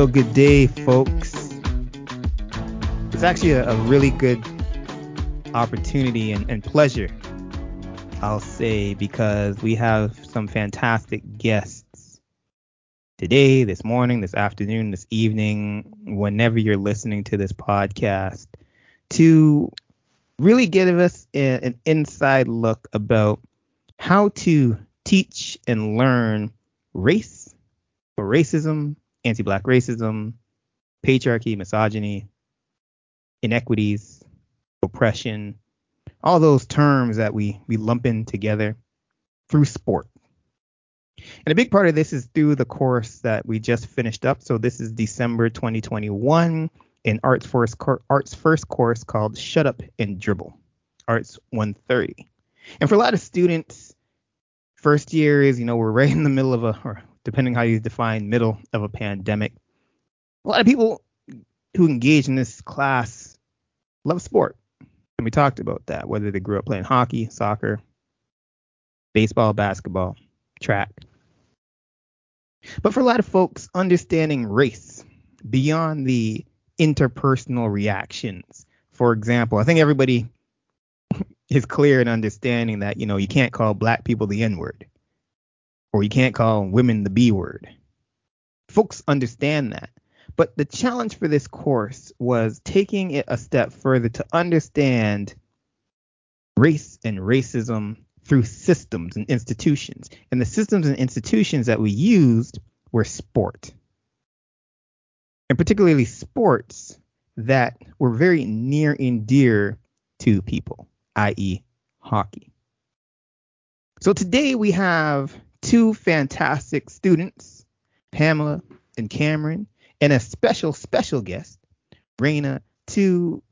So, good day, folks. It's actually a, a really good opportunity and, and pleasure, I'll say, because we have some fantastic guests today, this morning, this afternoon, this evening, whenever you're listening to this podcast, to really give us a, an inside look about how to teach and learn race or racism, anti black racism, patriarchy, misogyny, inequities, oppression, all those terms that we, we lump in together through sport. And a big part of this is through the course that we just finished up. So this is December 2021 in Arts First, Arts First course called Shut Up and Dribble, Arts 130. And for a lot of students, first year is, you know, we're right in the middle of a, depending how you define middle of a pandemic. A lot of people who engage in this class love sport. And we talked about that, whether they grew up playing hockey, soccer, baseball, basketball, track. But for a lot of folks, understanding race beyond the interpersonal reactions. For example, I think everybody is clear in understanding that, you know, you can't call black people the N word or you can't call women the B word. Folks understand that. But the challenge for this course was taking it a step further to understand race and racism through systems and institutions. And the systems and institutions that we used were sport. And particularly sports that were very near and dear to people, i.e., hockey. So today we have two fantastic students, Pamela and Cameron, and a special, special guest, Raina, to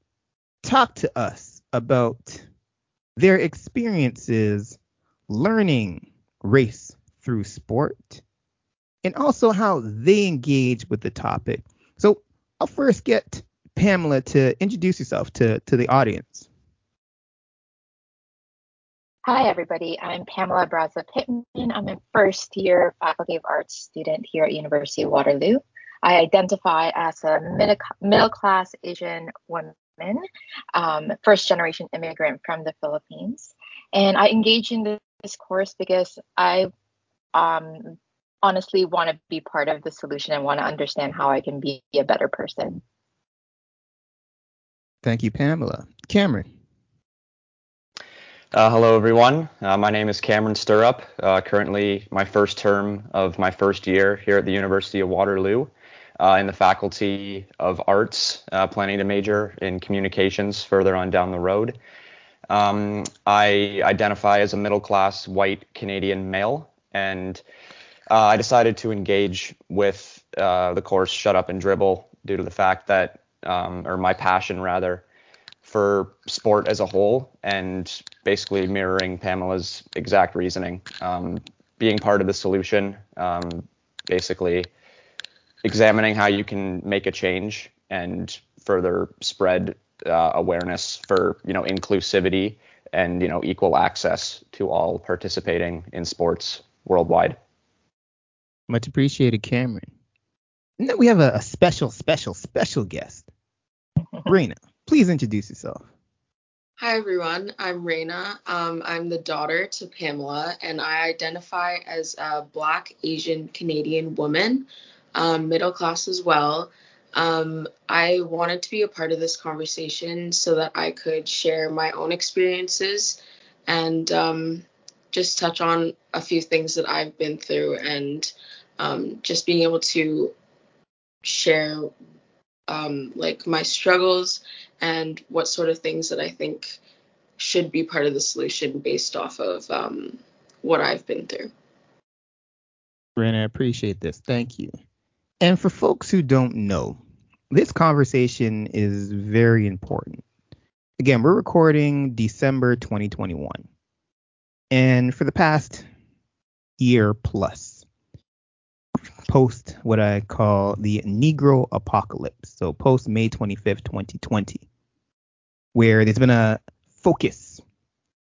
talk to us about their experiences learning race through sport and also how they engage with the topic. So I'll first get Pamela to introduce yourself to, to the audience. Hi, everybody. I'm Pamela Braza Pittman. I'm a first year Faculty of Arts student here at University of Waterloo. I identify as a middle class Asian woman, um, first generation immigrant from the Philippines. And I engage in this course because I um, honestly want to be part of the solution and want to understand how I can be a better person. Thank you, Pamela. Cameron. Uh, hello, everyone. Uh, my name is Cameron Stirrup. Uh, currently, my first term of my first year here at the University of Waterloo uh, in the Faculty of Arts, uh, planning to major in communications further on down the road. Um, I identify as a middle class white Canadian male, and uh, I decided to engage with the course Shut Up and Dribble due to the fact that, um, or my passion rather, for sport as a whole and basically mirroring Pamela's exact reasoning. Um, being part of the solution, um, basically examining how you can make a change and further spread uh, awareness for you know inclusivity and you know equal access to all participating in sports worldwide. Much appreciated, Cameron. And then we have a, a special, special, special guest, Raina. Please introduce yourself. Hi, everyone. I'm Raina. Um, I'm the daughter to Pamela, and I identify as a Black Asian Canadian woman, um, middle class as well. Um, I wanted to be a part of this conversation so that I could share my own experiences and um, just touch on a few things that I've been through and um, just being able to share um, like my struggles and what sort of things that I think should be part of the solution based off of um, what I've been through. Brandon, I appreciate this. Thank you. And for folks who don't know, this conversation is very important. Again, we're recording December 2021. And for the past year plus, post what I call the Negro apocalypse. So post May 25th, 2020, where there's been a focus,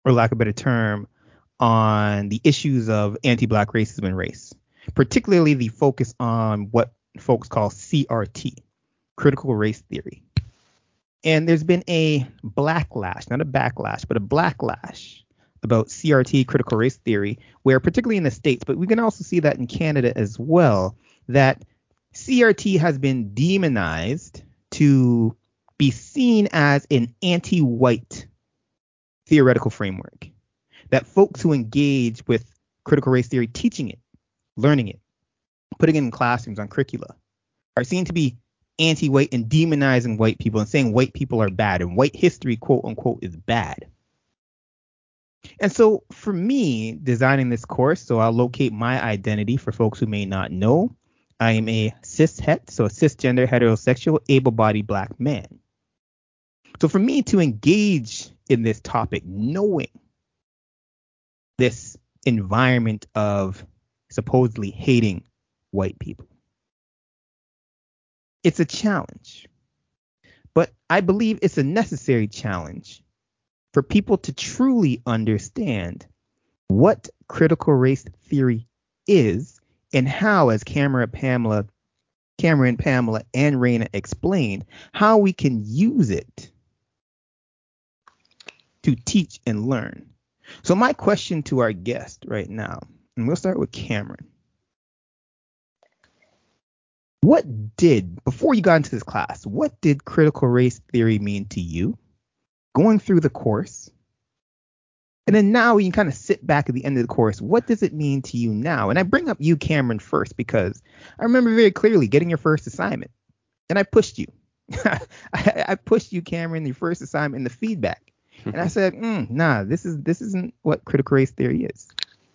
or lack of a better term, on the issues of anti-black racism and race, particularly the focus on what folks call CRT, critical race theory. And there's been a backlash, not a backlash, but a backlash about CRT, critical race theory, where particularly in the States, but we can also see that in Canada as well, that CRT has been demonized to be seen as an anti white theoretical framework. That folks who engage with critical race theory, teaching it, learning it, putting it in classrooms on curricula, are seen to be anti white and demonizing white people and saying white people are bad and white history, quote unquote, is bad. And so for me, designing this course, so I'll locate my identity for folks who may not know. I am a cis het, so a cisgender heterosexual able bodied black man. So for me to engage in this topic, knowing this environment of supposedly hating white people, it's a challenge. But I believe it's a necessary challenge for people to truly understand what critical race theory is and how, as Cameron, Pamela, Cameron, Pamela, and Raina explained, how we can use it to teach and learn. So my question to our guest right now, and we'll start with Cameron. What did, before you got into this class, what did critical race theory mean to you? Going through the course, and then now you can kind of sit back at the end of the course. What does it mean to you now? And I bring up you, Cameron, first because I remember very clearly getting your first assignment, and I pushed you. I, I, pushed you, Cameron, your first assignment in the feedback, and I said, mm, "Nah, this is this isn't what critical race theory is."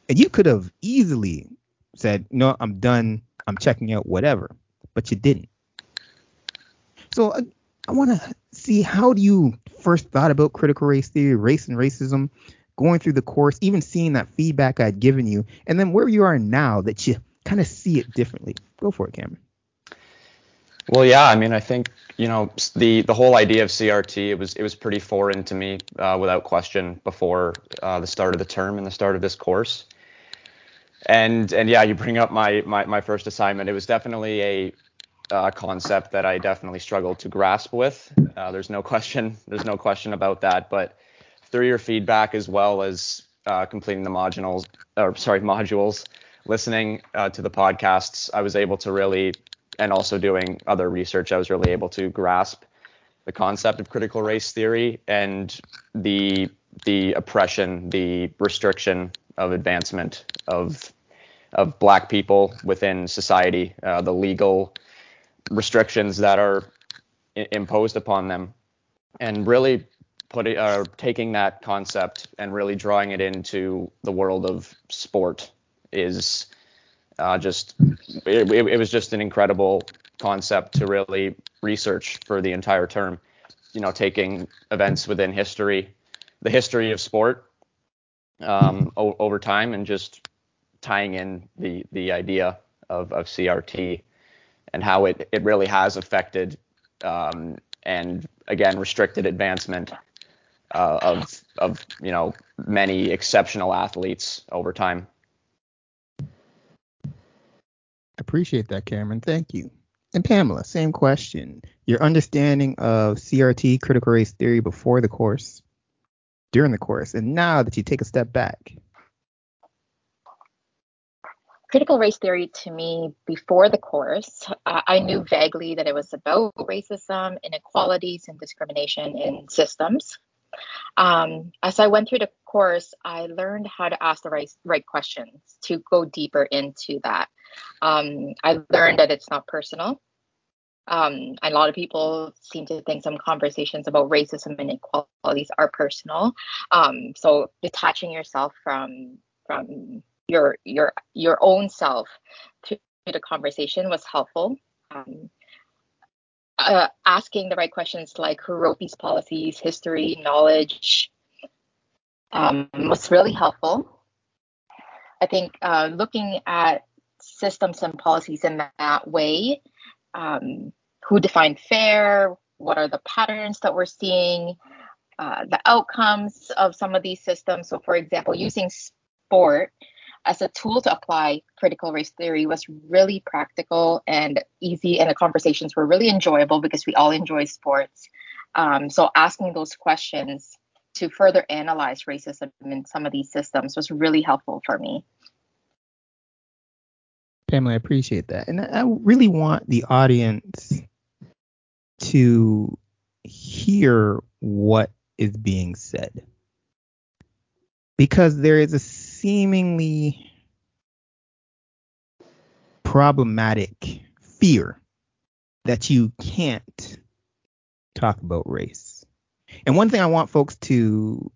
And you could have easily said, "No, I'm done. I'm checking out whatever," but you didn't. So I, I want to see how do you first thought about critical race theory, race and racism, going through the course, even seeing that feedback I'd given you, and then where you are now that you kind of see it differently. Go for it, Cameron. Well, yeah, I mean, I think you know the the whole idea of CRT it was it was pretty foreign to me uh, without question before uh, the start of the term and the start of this course. And and yeah, you bring up my my, my first assignment. It was definitely a uh, concept that I definitely struggled to grasp with. Uh, there's no question. There's no question about that. But through your feedback as well as uh, completing the modules, or sorry, modules, listening uh, to the podcasts, I was able to really, and also doing other research, I was really able to grasp the concept of critical race theory and the the oppression, the restriction of advancement of of black people within society, uh, the legal restrictions that are I- imposed upon them, and really putting uh, taking that concept and really drawing it into the world of sport is uh, just it, it, was just an incredible concept to really research for the entire term. You know, taking events within history, the history of sport um, o- over time, and just tying in the the idea of, of CRT and how it it really has affected um, and again restricted advancement uh, of of you know many exceptional athletes over time. Appreciate that, Cameron. Thank you. And Pamela, same question. Your understanding of CRT, critical race theory, before the course, during the course, and now that you take a step back. Critical race theory to me before the course, uh, I knew vaguely that it was about racism, inequalities, and discrimination in systems. Um, as I went through the course, I learned how to ask the right, right questions to go deeper into that. Um, I learned that it's not personal. Um, a lot of people seem to think some conversations about racism and inequalities are personal. Um, so detaching yourself from from your your your own self to the conversation was helpful. Um, uh, asking the right questions like who wrote these policies, history, knowledge um, was really helpful. I think uh, looking at systems and policies in that way, um, who defined fair, what are the patterns that we're seeing, uh, the outcomes of some of these systems. So, for example, using sport as a tool to apply critical race theory was really practical and easy, and the conversations were really enjoyable because we all enjoy sports. Um, so asking those questions to further analyze racism in some of these systems was really helpful for me. Pamela, I appreciate that. And I really want the audience to hear what is being said. Because there is a seemingly problematic fear that you can't talk about race. And one thing I want folks to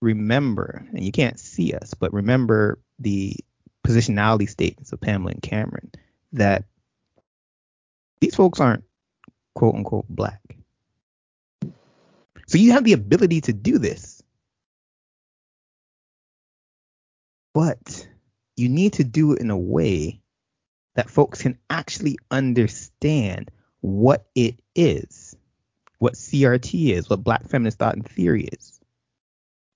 remember, and you can't see us, but remember the positionality statements of Pamela and Cameron, that these folks aren't quote unquote black. So you have the ability to do this. But you need to do it in a way that folks can actually understand what it is, what CRT is, what Black feminist thought and theory is,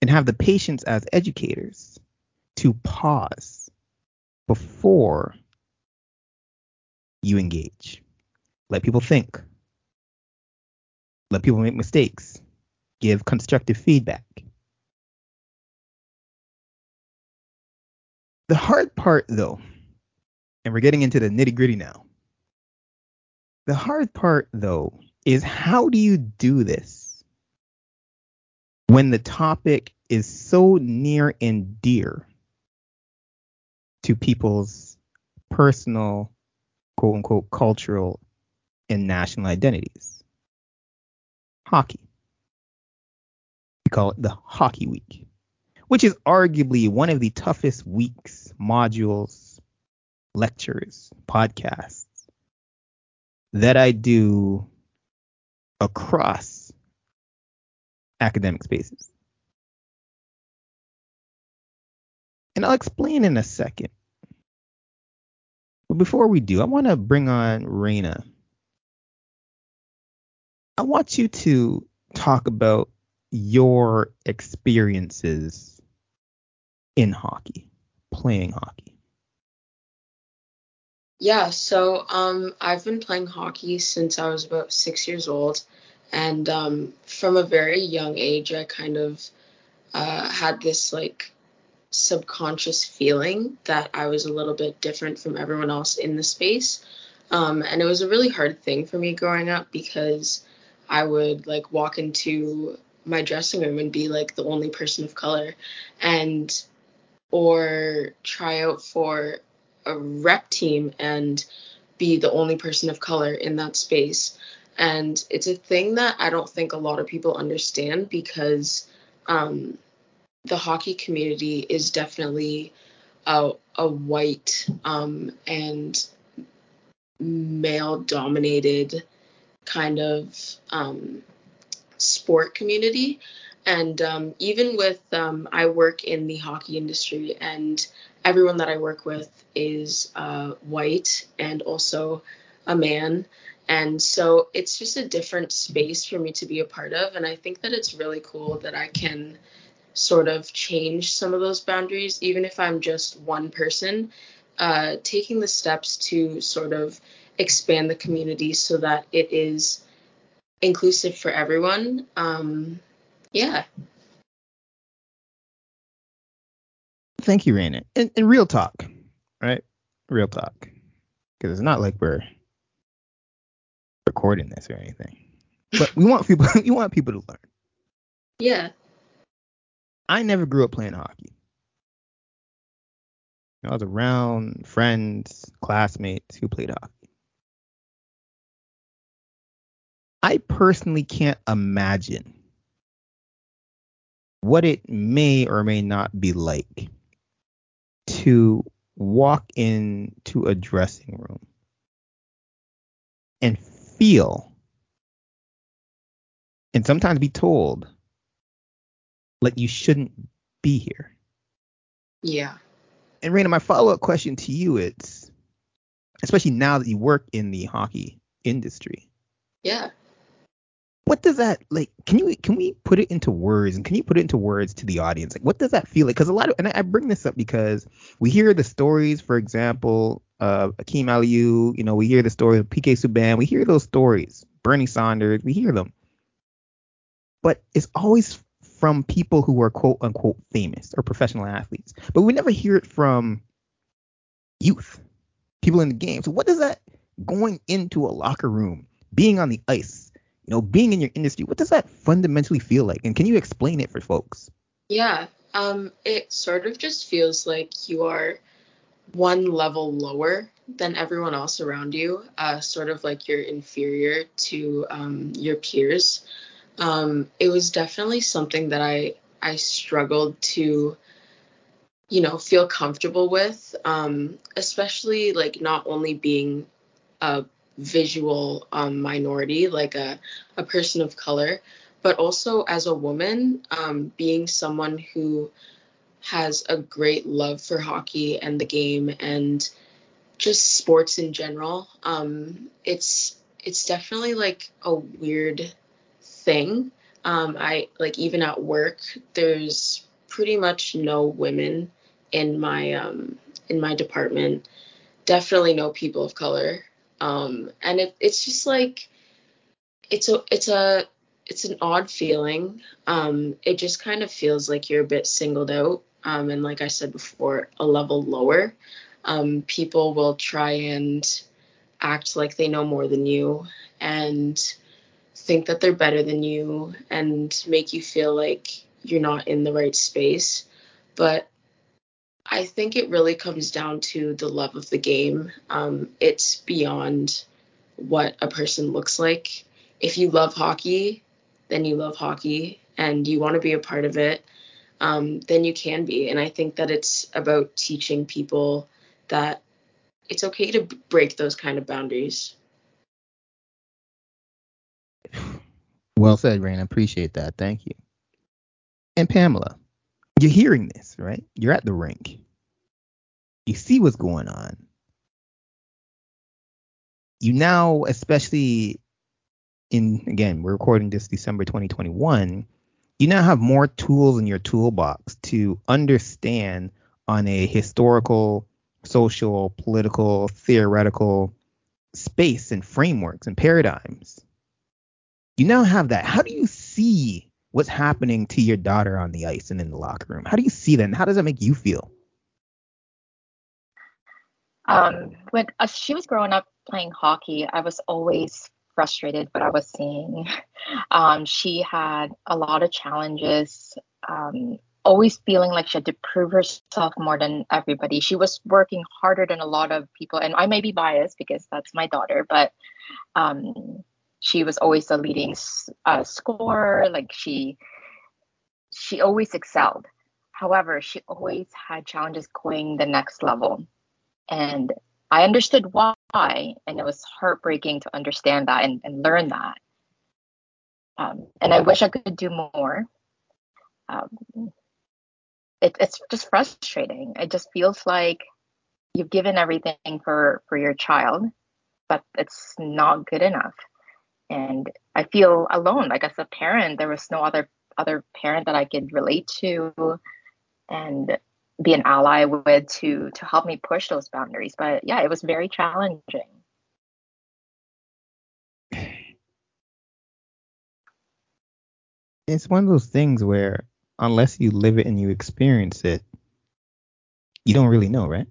and have the patience as educators to pause before you engage. Let people think. Let people make mistakes. Give constructive feedback. The hard part, though, and we're getting into the nitty gritty now. The hard part, though, is how do you do this when the topic is so near and dear to people's personal, quote unquote, cultural and national identities? Hockey. We call it the Hockey Week, which is arguably one of the toughest weeks, modules, lectures, podcasts that I do across academic spaces. And I'll explain in a second. But before we do, I want to bring on Raina. I want you to talk about your experiences in hockey, playing hockey. Yeah, so um, I've been playing hockey since I was about six years old. And um, from a very young age, I kind of uh, had this like subconscious feeling that I was a little bit different from everyone else in the space. Um, and it was a really hard thing for me growing up because I would like walk into my dressing room and be like the only person of color and or try out for a rep team and be the only person of color in that space. And it's a thing that I don't think a lot of people understand because um, the hockey community is definitely a, a white um, and male dominated kind of um, sport community. And um, even with, um, I work in the hockey industry, and everyone that I work with is uh, white and also a man. And so it's just a different space for me to be a part of. And I think that it's really cool that I can sort of change some of those boundaries, even if I'm just one person, uh, taking the steps to sort of expand the community so that it is inclusive for everyone. Um, yeah. Thank you, Raina. And, and real talk, right? Real talk. Because it's not like we're recording this or anything. But we want people you want people to learn. Yeah. I never grew up playing hockey. I was around friends, classmates who played hockey. I personally can't imagine what it may or may not be like to walk into a dressing room and feel and sometimes be told like you shouldn't be here. Yeah. And Raina, my follow up question to you is, especially now that you work in the hockey industry. Yeah. What does that like? Can you can we put it into words and can you put it into words to the audience? Like, what does that feel like? Because a lot of and I bring this up because we hear the stories, for example, uh, Akim Aliu. You know, we hear the stories of PK Subban. We hear those stories. Bernie Sanders. We hear them, but it's always from people who are quote unquote famous or professional athletes. But we never hear it from youth, people in the game. So what does that going into a locker room, being on the ice? You know, being in your industry, what does that fundamentally feel like? And can you explain it for folks? Yeah, um, it sort of just feels like you are one level lower than everyone else around you, uh, sort of like you're inferior to um, your peers. Um, it was definitely something that I I struggled to, you know, feel comfortable with, um, especially like not only being a visual um, minority, like a, a person of color, but also as a woman, um, being someone who has a great love for hockey and the game and just sports in general. Um, it's it's definitely like a weird thing. Um, I like even at work, there's pretty much no women in my um, in my department. Definitely no people of color. Um, and it, it's just like it's a it's a it's an odd feeling. Um, it just kind of feels like you're a bit singled out. Um, and like I said before, a level lower. Um, people will try and act like they know more than you and think that they're better than you and make you feel like you're not in the right space. But I think it really comes down to the love of the game. Um, it's beyond what a person looks like. If you love hockey, then you love hockey and you want to be a part of it, um, then you can be. And I think that it's about teaching people that it's okay to break those kind of boundaries. Well said, Rain. I appreciate that. Thank you. And Pamela, you're hearing this, right? You're at the rink. You see what's going on. You now, especially in again, we're recording this December 2021. You now have more tools in your toolbox to understand on a historical, social, political, theoretical space and frameworks and paradigms. You now have that. How do you see what's happening to your daughter on the ice and in the locker room? How do you see that? And how does that make you feel? Um, when as she was growing up playing hockey, I was always frustrated what I was seeing. Um, she had a lot of challenges, um, always feeling like she had to prove herself more than everybody. She was working harder than a lot of people, and I may be biased because that's my daughter, but um, she was always the leading uh, scorer. Like she, she always excelled. However, she always had challenges going the next level, and I understood why, and it was heartbreaking to understand that and, and learn that. Um, and I wish I could do more. Um, it, it's just frustrating. It just feels like you've given everything for for your child, but it's not good enough. And I feel alone. Like as a parent, there was no other other parent that I could relate to, and be an ally with to to help me push those boundaries. But yeah, it was very challenging. It's one of those things where unless you live it and you experience it, you don't really know, right?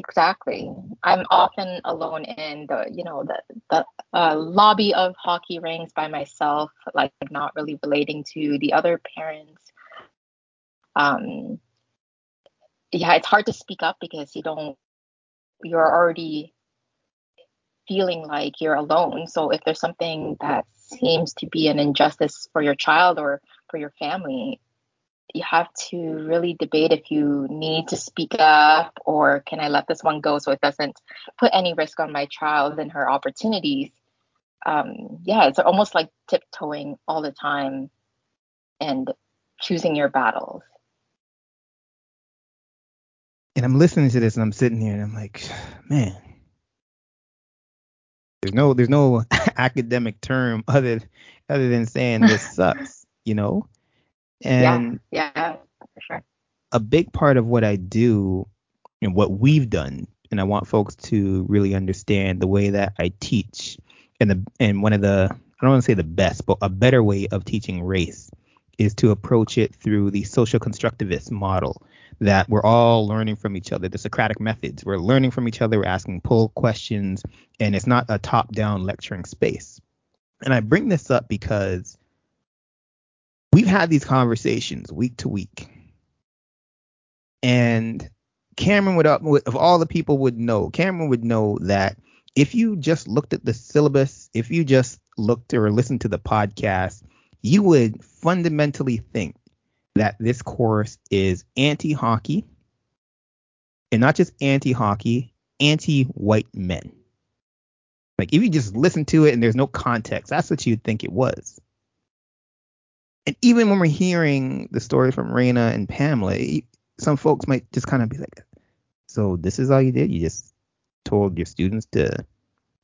Exactly. I'm often alone in the, you know, the the uh, lobby of hockey rinks by myself, like not really relating to the other parents um, yeah, it's hard to speak up because you don't, you're already feeling like you're alone. So if there's something that seems to be an injustice for your child or for your family, you have to really debate if you need to speak up or can I let this one go so it doesn't put any risk on my child and her opportunities. Um, yeah, it's almost like tiptoeing all the time and choosing your battles and I'm listening to this and I'm sitting here and I'm like, man, There's no there's no academic term other other than saying this sucks, you know? And yeah, yeah, for sure. A big part of what I do and what we've done, and I want folks to really understand the way that I teach and the and one of the I don't want to say the best, but a better way of teaching race is to approach it through the social constructivist model that we're all learning from each other, the Socratic methods. We're learning from each other, we're asking pull questions, and it's not a top down lecturing space. And I bring this up because had these conversations week to week. And Cameron would uh, up of all the people would know, Cameron would know that if you just looked at the syllabus, if you just looked or listened to the podcast, you would fundamentally think that this course is anti hockey, and not just anti hockey, anti white men. Like if you just listen to it and there's no context, that's what you'd think it was. And even when we're hearing the story from Raina and Pamela, some folks might just kind of be like, "So this is all you did? You just told your students to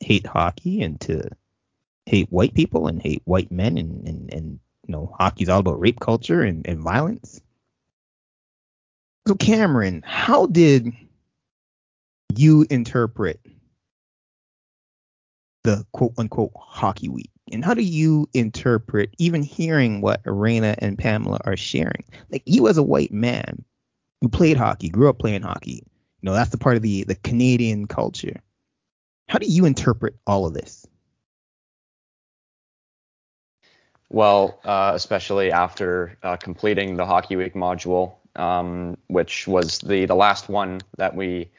hate hockey and to hate white people and hate white men and and, and you know hockey's all about rape culture and, and violence so cameron how did you interpret the quote unquote hockey week and how do you interpret even hearing what Raina and pamela are sharing? Like you as a white man who played hockey grew up playing hockey you know that's the part of the the canadian culture. How do you interpret all of this? Well, uh, especially after uh, completing the Hockey Week module, um, which was the the last one that we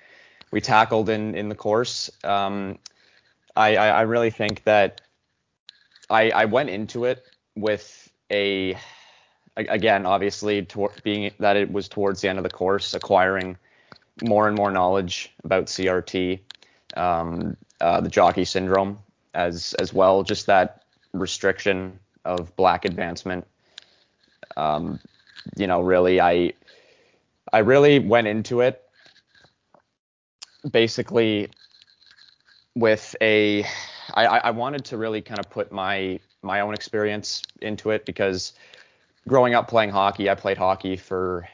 we tackled in in the course. Um, I, I, I really think that I I went into it with a again obviously being that it was towards the end of the course, acquiring more and more knowledge about CRT, um, uh, the jockey syndrome, as as well, just that restriction of black advancement. Um, you know, really, I I really went into it basically with a I, I wanted to really kind of put my my own experience into it because growing up playing hockey, I played hockey for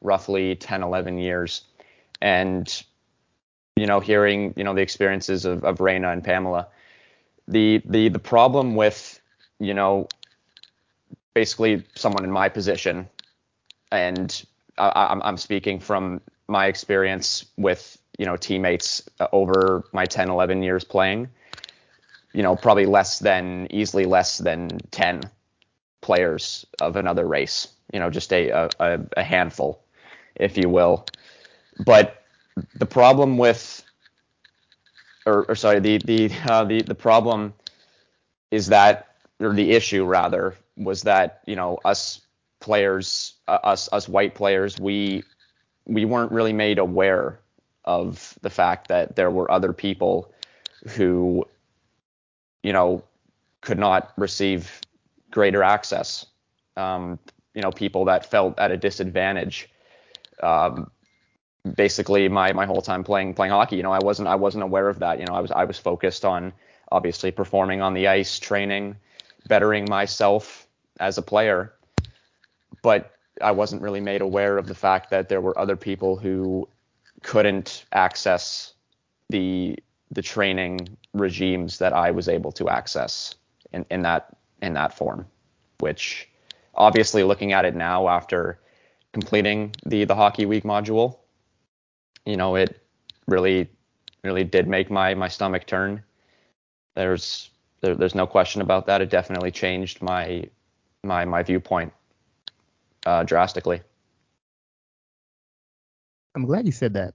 roughly 10, 11 years. And, you know, hearing, you know, the experiences of, of Raina and Pamela, the, the, the problem with, you know, basically someone in my position, and I, am I'm speaking from my experience with you know teammates over my 10, 11 years playing. You know, probably less than easily less than 10 players of another race. You know, just a a, a handful, if you will. But the problem with, or, or sorry, the the uh, the the problem is that, or the issue rather, was that you know us players, uh, us us white players, we we weren't really made aware of the fact that there were other people who you know could not receive greater access. Um, you know, people that felt at a disadvantage. Um, basically, my my whole time playing playing hockey, you know, I wasn't I wasn't aware of that. You know, I was I was focused on obviously performing on the ice, training, bettering myself, as a player, but I wasn't really made aware of the fact that there were other people who couldn't access the the training regimes that I was able to access in, in that in that form, which obviously looking at it now after completing the the hockey week module, you know, it really really did make my my stomach turn. There's there, there's no question about that. It definitely changed my my my viewpoint uh, drastically. I'm glad you said that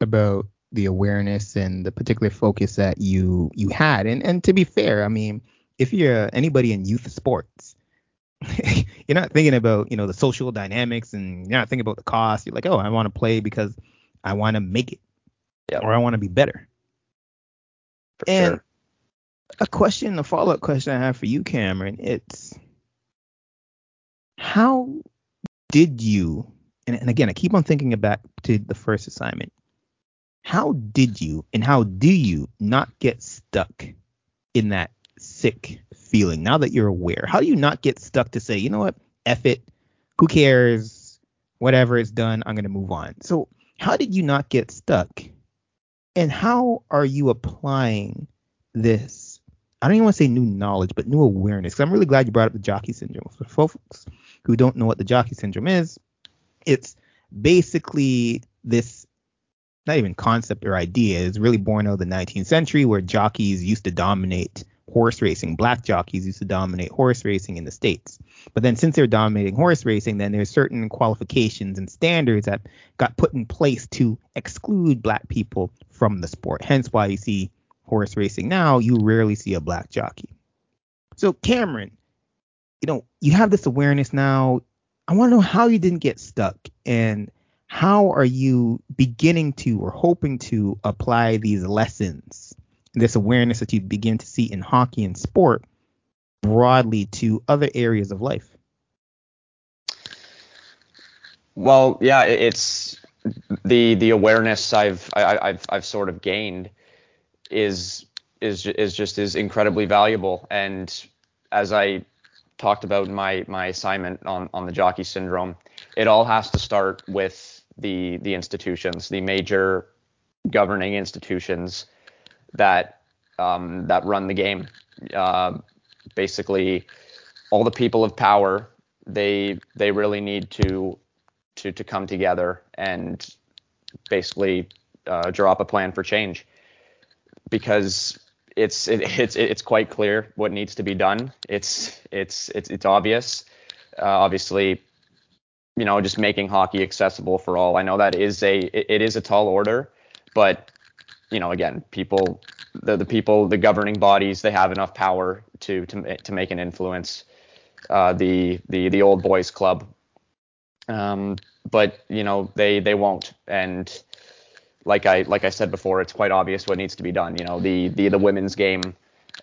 about the awareness and the particular focus that you you had. And and to be fair, I mean, if you're anybody in youth sports, you're not thinking about you know the social dynamics and you're not thinking about the cost. You're like, oh, I want to play because I want to make it, yep. or I want to be better. For and sure a question, a follow up question I have for you, Cameron. It's how did you, and, and again, I keep on thinking back to the first assignment. How did you and how do you not get stuck in that sick feeling now that you're aware? How do you not get stuck to say, you know what, F it, who cares, whatever is done, I'm going to move on. So, how did you not get stuck? And how are you applying this? I don't even want to say new knowledge, but new awareness. I'm really glad you brought up the jockey syndrome. For folks who don't know what the jockey syndrome is, it's basically this not even concept or idea is really born out of the 19th century where jockeys used to dominate horse racing. Black jockeys used to dominate horse racing in the states. But then since they're dominating horse racing, then there's certain qualifications and standards that got put in place to exclude black people from the sport. Hence why you see horse racing now, you rarely see a black jockey. So Cameron, you know, you have this awareness now. I want to know how you didn't get stuck and how are you beginning to or hoping to apply these lessons, this awareness that you begin to see in hockey and sport broadly to other areas of life? Well, yeah, it's the the awareness I've I, I've I've sort of gained is is is just is incredibly valuable. And as I talked about in my my assignment on on the jockey syndrome, it all has to start with the the institutions, the major governing institutions that um, that run the game. Uh, basically, all the people of power they they really need to to to come together and basically uh, draw up a plan for change because it's it, it's it's quite clear what needs to be done. It's it's it's it's obvious. Uh, obviously, you know, just making hockey accessible for all. I know that is a it, is a tall order, but you know, again, people the the people the governing bodies they have enough power to to to make an influence. Uh, the the the old boys club, um, but you know they they won't and like I like I said before, it's quite obvious what needs to be done. You know, the the the women's game.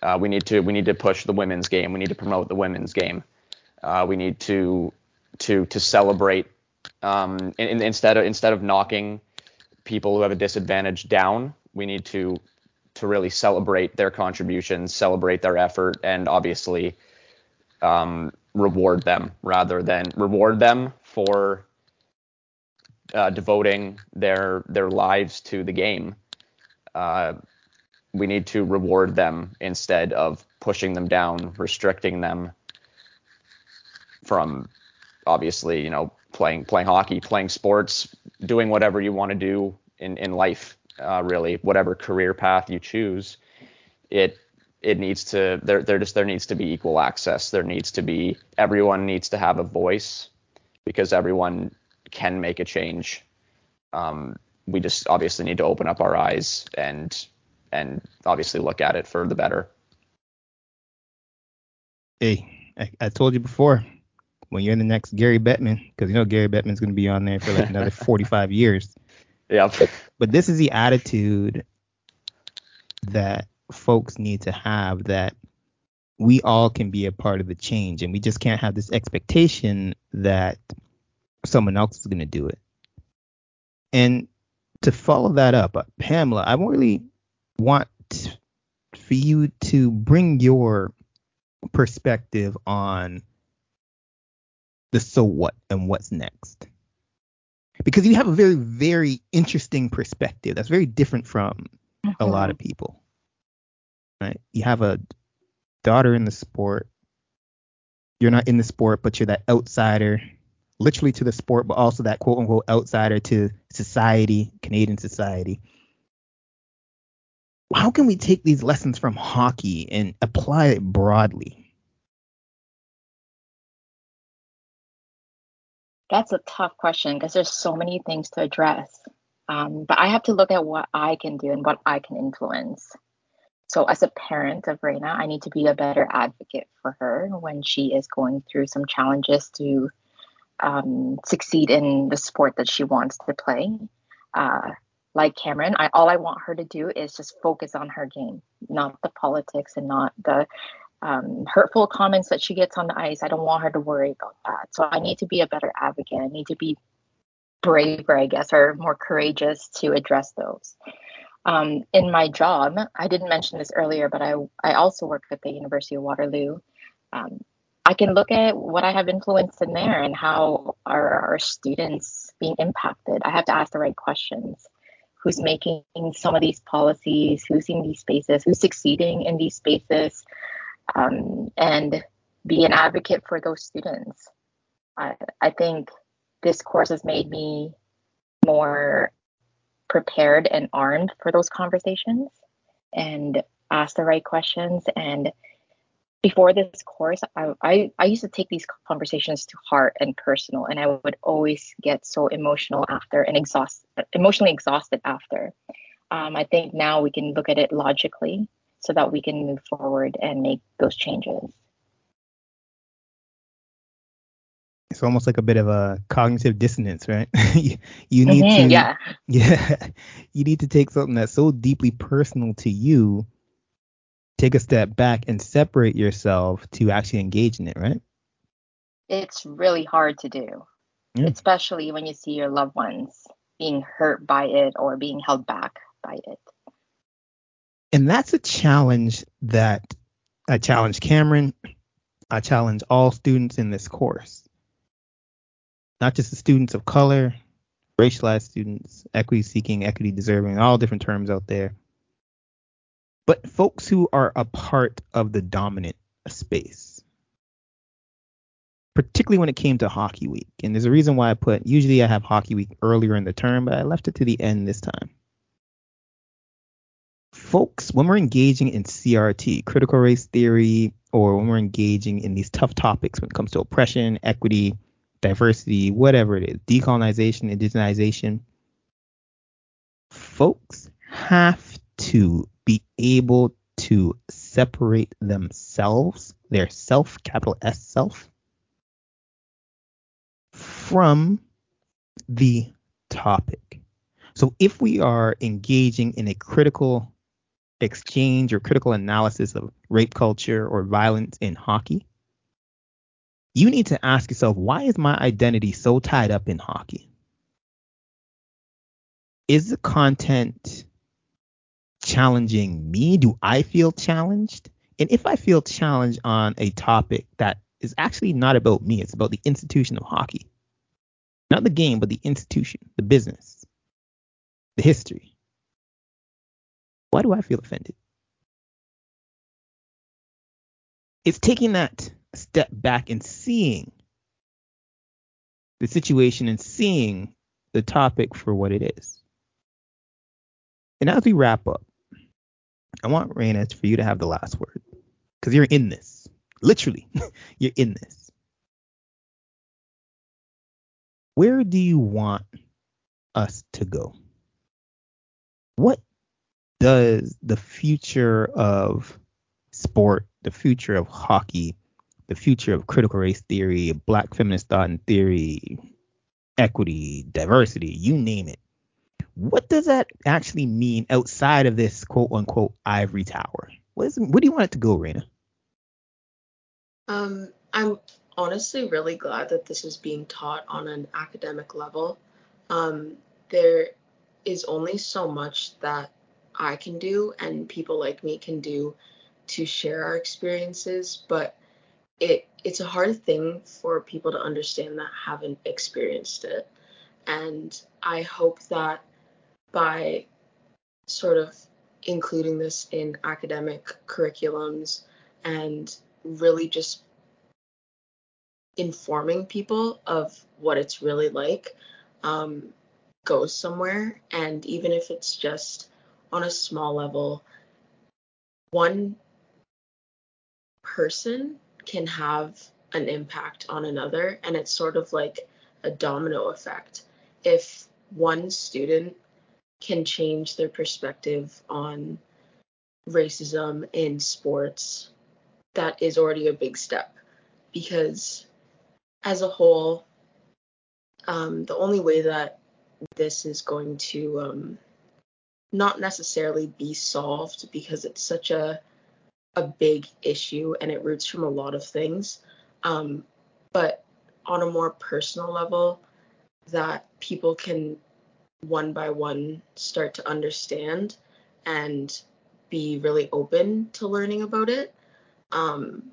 Uh, we need to we need to push the women's game. We need to promote the women's game. Uh, we need to to to celebrate um, in, instead of instead of knocking people who have a disadvantage down. We need to to really celebrate their contributions, celebrate their effort, and obviously um, reward them rather than reward them for uh, devoting their their lives to the game. Uh, we need to reward them instead of pushing them down, restricting them from obviously, you know, playing playing hockey, playing sports, doing whatever you want to do in in life. Uh, really, whatever career path you choose, it it needs to there there just there needs to be equal access. There needs to be everyone needs to have a voice because everyone can make a change. Um, we just obviously need to open up our eyes and and obviously look at it for the better. Hey, I, I told you before when you're in the next Gary Bettman, because you know Gary Bettman's going to be on there for like another 45 years. Yeah. But this is the attitude that folks need to have that we all can be a part of the change and we just can't have this expectation that someone else is going to do it. And to follow that up, uh, Pamela, I really want for you to bring your perspective on the so what and what's next. Because you have a very, very interesting perspective that's very different from mm-hmm. a lot of people. Right? You have a daughter in the sport. You're not in the sport, but you're that outsider literally to the sport, but also that quote unquote outsider to society, Canadian society. How can we take these lessons from hockey and apply it broadly? That's a tough question because there's so many things to address. Um, but I have to look at what I can do and what I can influence. So, as a parent of Raina, I need to be a better advocate for her when she is going through some challenges to um, succeed in the sport that she wants to play. Uh, like Cameron, I, all I want her to do is just focus on her game, not the politics and not the um, hurtful comments that she gets on the ice. I don't want her to worry about that. So I need to be a better advocate. I need to be braver, I guess, or more courageous to address those. Um, in my job, I didn't mention this earlier, but I, I also work at the University of Waterloo. Um, I can look at what I have influenced in there and how are our students being impacted. I have to ask the right questions. Who's making some of these policies? Who's in these spaces? Who's succeeding in these spaces? Um, and be an advocate for those students. I, I think this course has made me more prepared and armed for those conversations and ask the right questions. And before this course, I, I, I, used to take these conversations to heart and personal, and I would always get so emotional after and exhaust, emotionally exhausted after. Um, I think now we can look at it logically so that we can move forward and make those changes. it's almost like a bit of a cognitive dissonance, right? you, you need mm-hmm, to yeah. yeah. You need to take something that's so deeply personal to you, take a step back and separate yourself to actually engage in it, right? It's really hard to do. Yeah. Especially when you see your loved ones being hurt by it or being held back by it. And that's a challenge that I challenge Cameron. I challenge all students in this course not just the students of color, racialized students, equity seeking, equity deserving, all different terms out there, but folks who are a part of the dominant space. Particularly when it came to Hockey Week. And there's a reason why I put, usually I have Hockey Week earlier in the term, but I left it to the end this time. Folks, when we're engaging in CRT, critical race theory, or when we're engaging in these tough topics when it comes to oppression, equity, diversity, whatever it is, decolonization, indigenization, folks have to be able to separate themselves, their self, capital S self, from the topic. So if we are engaging in a critical exchange or critical analysis of rape culture or violence in hockey, you need to ask yourself, why is my identity so tied up in hockey? Is the content challenging me? Do I feel challenged? And if I feel challenged on a topic that is actually not about me, it's about the institution of hockey. Not the game, but the institution, the business, the history. Why do I feel offended? It's taking that step back and seeing the situation and seeing the topic for what it is. And as we wrap up, I want Raina for you to have the last word because you're in this. Literally, you're in this. Where do you want us to go? What does the future of sport, the future of hockey, the future of critical race theory, black feminist thought and theory, equity, diversity, you name it. What does that actually mean outside of this quote unquote ivory tower? What is what do you want it to go, Raina? Um, I'm honestly really glad that this is being taught on an academic level. Um, there is only so much that I can do and people like me can do to share our experiences, but it it's a hard thing for people to understand that haven't experienced it. And I hope that by sort of including this in academic curriculums and really just informing people of what it's really like um, goes somewhere. And even if it's just on a small level, one person can have an impact on another and it's sort of like a domino effect. If one student can change their perspective on racism in sports that is already a big step. Because as a whole um, the only way that this is going to um, not necessarily be solved because it's such a a big issue and it roots from a lot of things. Um, but on a more personal level, that people can one by one start to understand and be really open to learning about it. Um,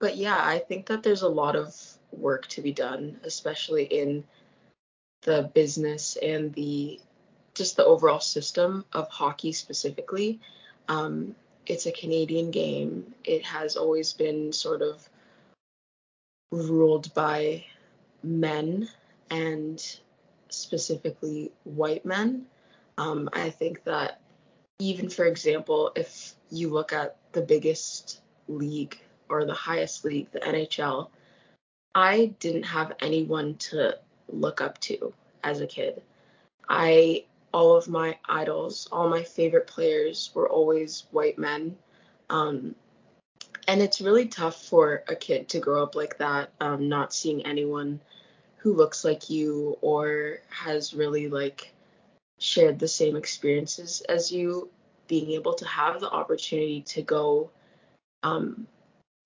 but yeah, I think that there's a lot of work to be done, especially in the business and the just the overall system of hockey specifically. Um, it's a Canadian game. It has always been sort of ruled by men and specifically white men. Um, I think that even, for example, if you look at the biggest league or the highest league, the NHL, I didn't have anyone to look up to as a kid. I all of my idols, all my favorite players were always white men. Um, and it's really tough for a kid to grow up like that, um, not seeing anyone who looks like you or has really like shared the same experiences as you, being able to have the opportunity to go um,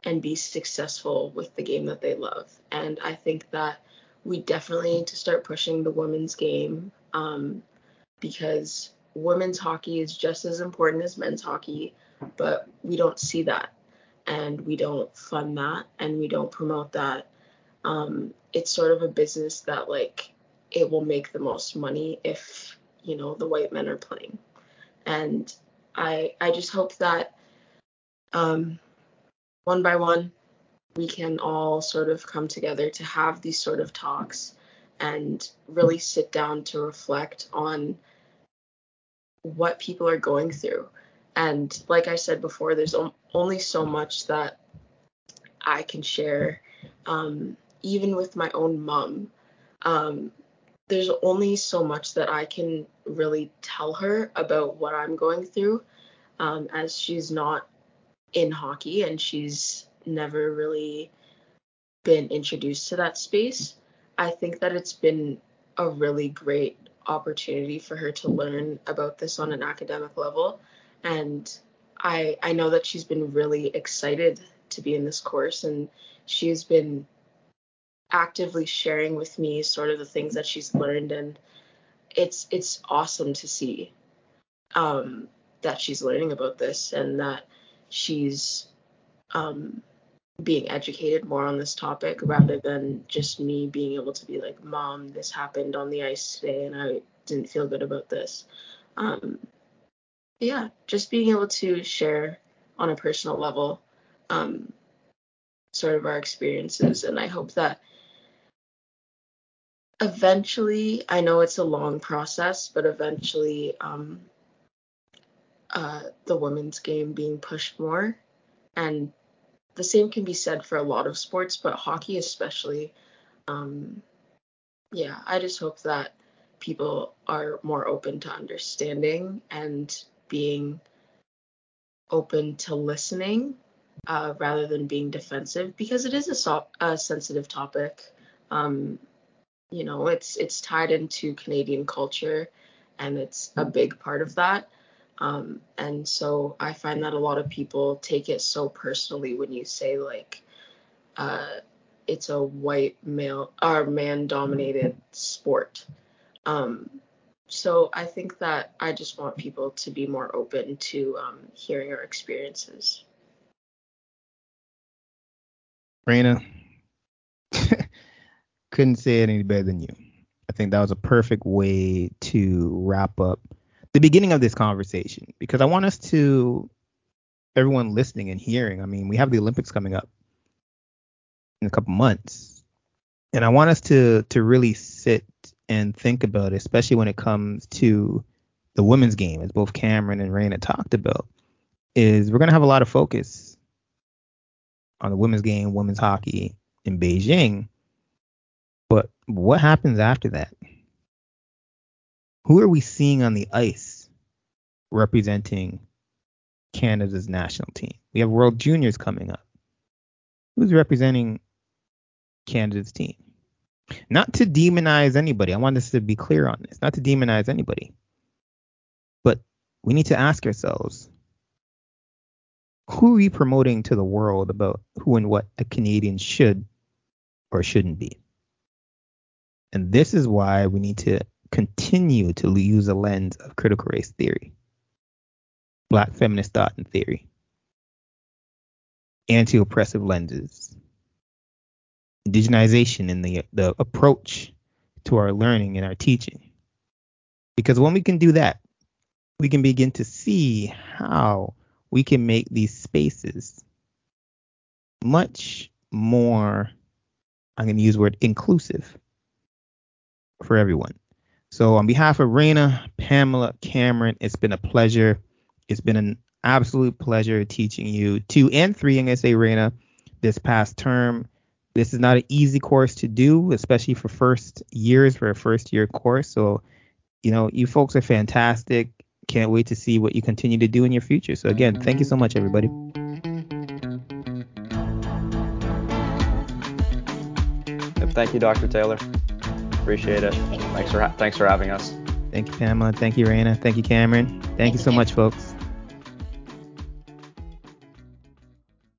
and be successful with the game that they love. And I think that we definitely need to start pushing the women's game um, because women's hockey is just as important as men's hockey, but we don't see that and we don't fund that and we don't promote that. Um, it's sort of a business that like it will make the most money if you know the white men are playing, and I I just hope that um, one by one we can all sort of come together to have these sort of talks and really sit down to reflect on what people are going through. And like I said before, there's only so much that I can share, um, even with my own mom. Um, there's only so much that I can really tell her about what I'm going through, um, as she's not in hockey and she's never really been introduced to that space. I think that it's been a really great opportunity for her to learn about this on an academic level. And I I know that she's been really excited to be in this course and she's been actively sharing with me sort of the things that she's learned and it's it's awesome to see um, that she's learning about this and that she's um, being educated more on this topic rather than just me being able to be like, Mom, this happened on the ice today and I didn't feel good about this. Um, yeah, just being able to share on a personal level um, sort of our experiences. And I hope that eventually, I know it's a long process, but eventually um, uh, the women's game being pushed more and the same can be said for a lot of sports, but hockey especially. Um, yeah, I just hope that people are more open to understanding and being open to listening uh, rather than being defensive because it is a, so- a sensitive topic. Um, you know, it's it's tied into Canadian culture, and it's a big part of that. Um, and so I find that a lot of people take it so personally when you say like uh, it's a white male or man dominated sport. Um, so I think that I just want people to be more open to um, hearing our experiences. Raina, couldn't say it any better than you. I think that was a perfect way to wrap up the beginning of this conversation because I want us to everyone listening and hearing. I mean, we have the Olympics coming up in a couple months, and I want us to to really sit and think about it, especially when it comes to the women's game, as both Cameron and Raina talked about. Is we're gonna have a lot of focus on the women's game, women's hockey in Beijing, but what happens after that? Who are we seeing on the ice representing Canada's national team? We have World Juniors coming up. Who's representing Canada's team? Not to demonize anybody. I want us to be clear on this. Not to demonize anybody. But we need to ask ourselves who are we promoting to the world about who and what a Canadian should or shouldn't be? And this is why we need to continue to use a lens of critical race theory, black feminist thought and theory, anti oppressive lenses, indigenization in the, the approach to our learning and our teaching. Because when we can do that, we can begin to see how we can make these spaces much more, I'm going to use the word inclusive for everyone. So, on behalf of Raina, Pamela, Cameron, it's been a pleasure. It's been an absolute pleasure teaching you two and three, going to this past term. This is not an easy course to do, especially for first years, for a first year course. So, you know, you folks are fantastic. Can't wait to see what you continue to do in your future. So, again, thank you so much, everybody. Thank you, Dr. Taylor. Appreciate it. Thanks for ha- thanks for having us. Thank you, Pamela. Thank you, Raina. Thank you, Cameron. Thank, Thank you so you. much, folks.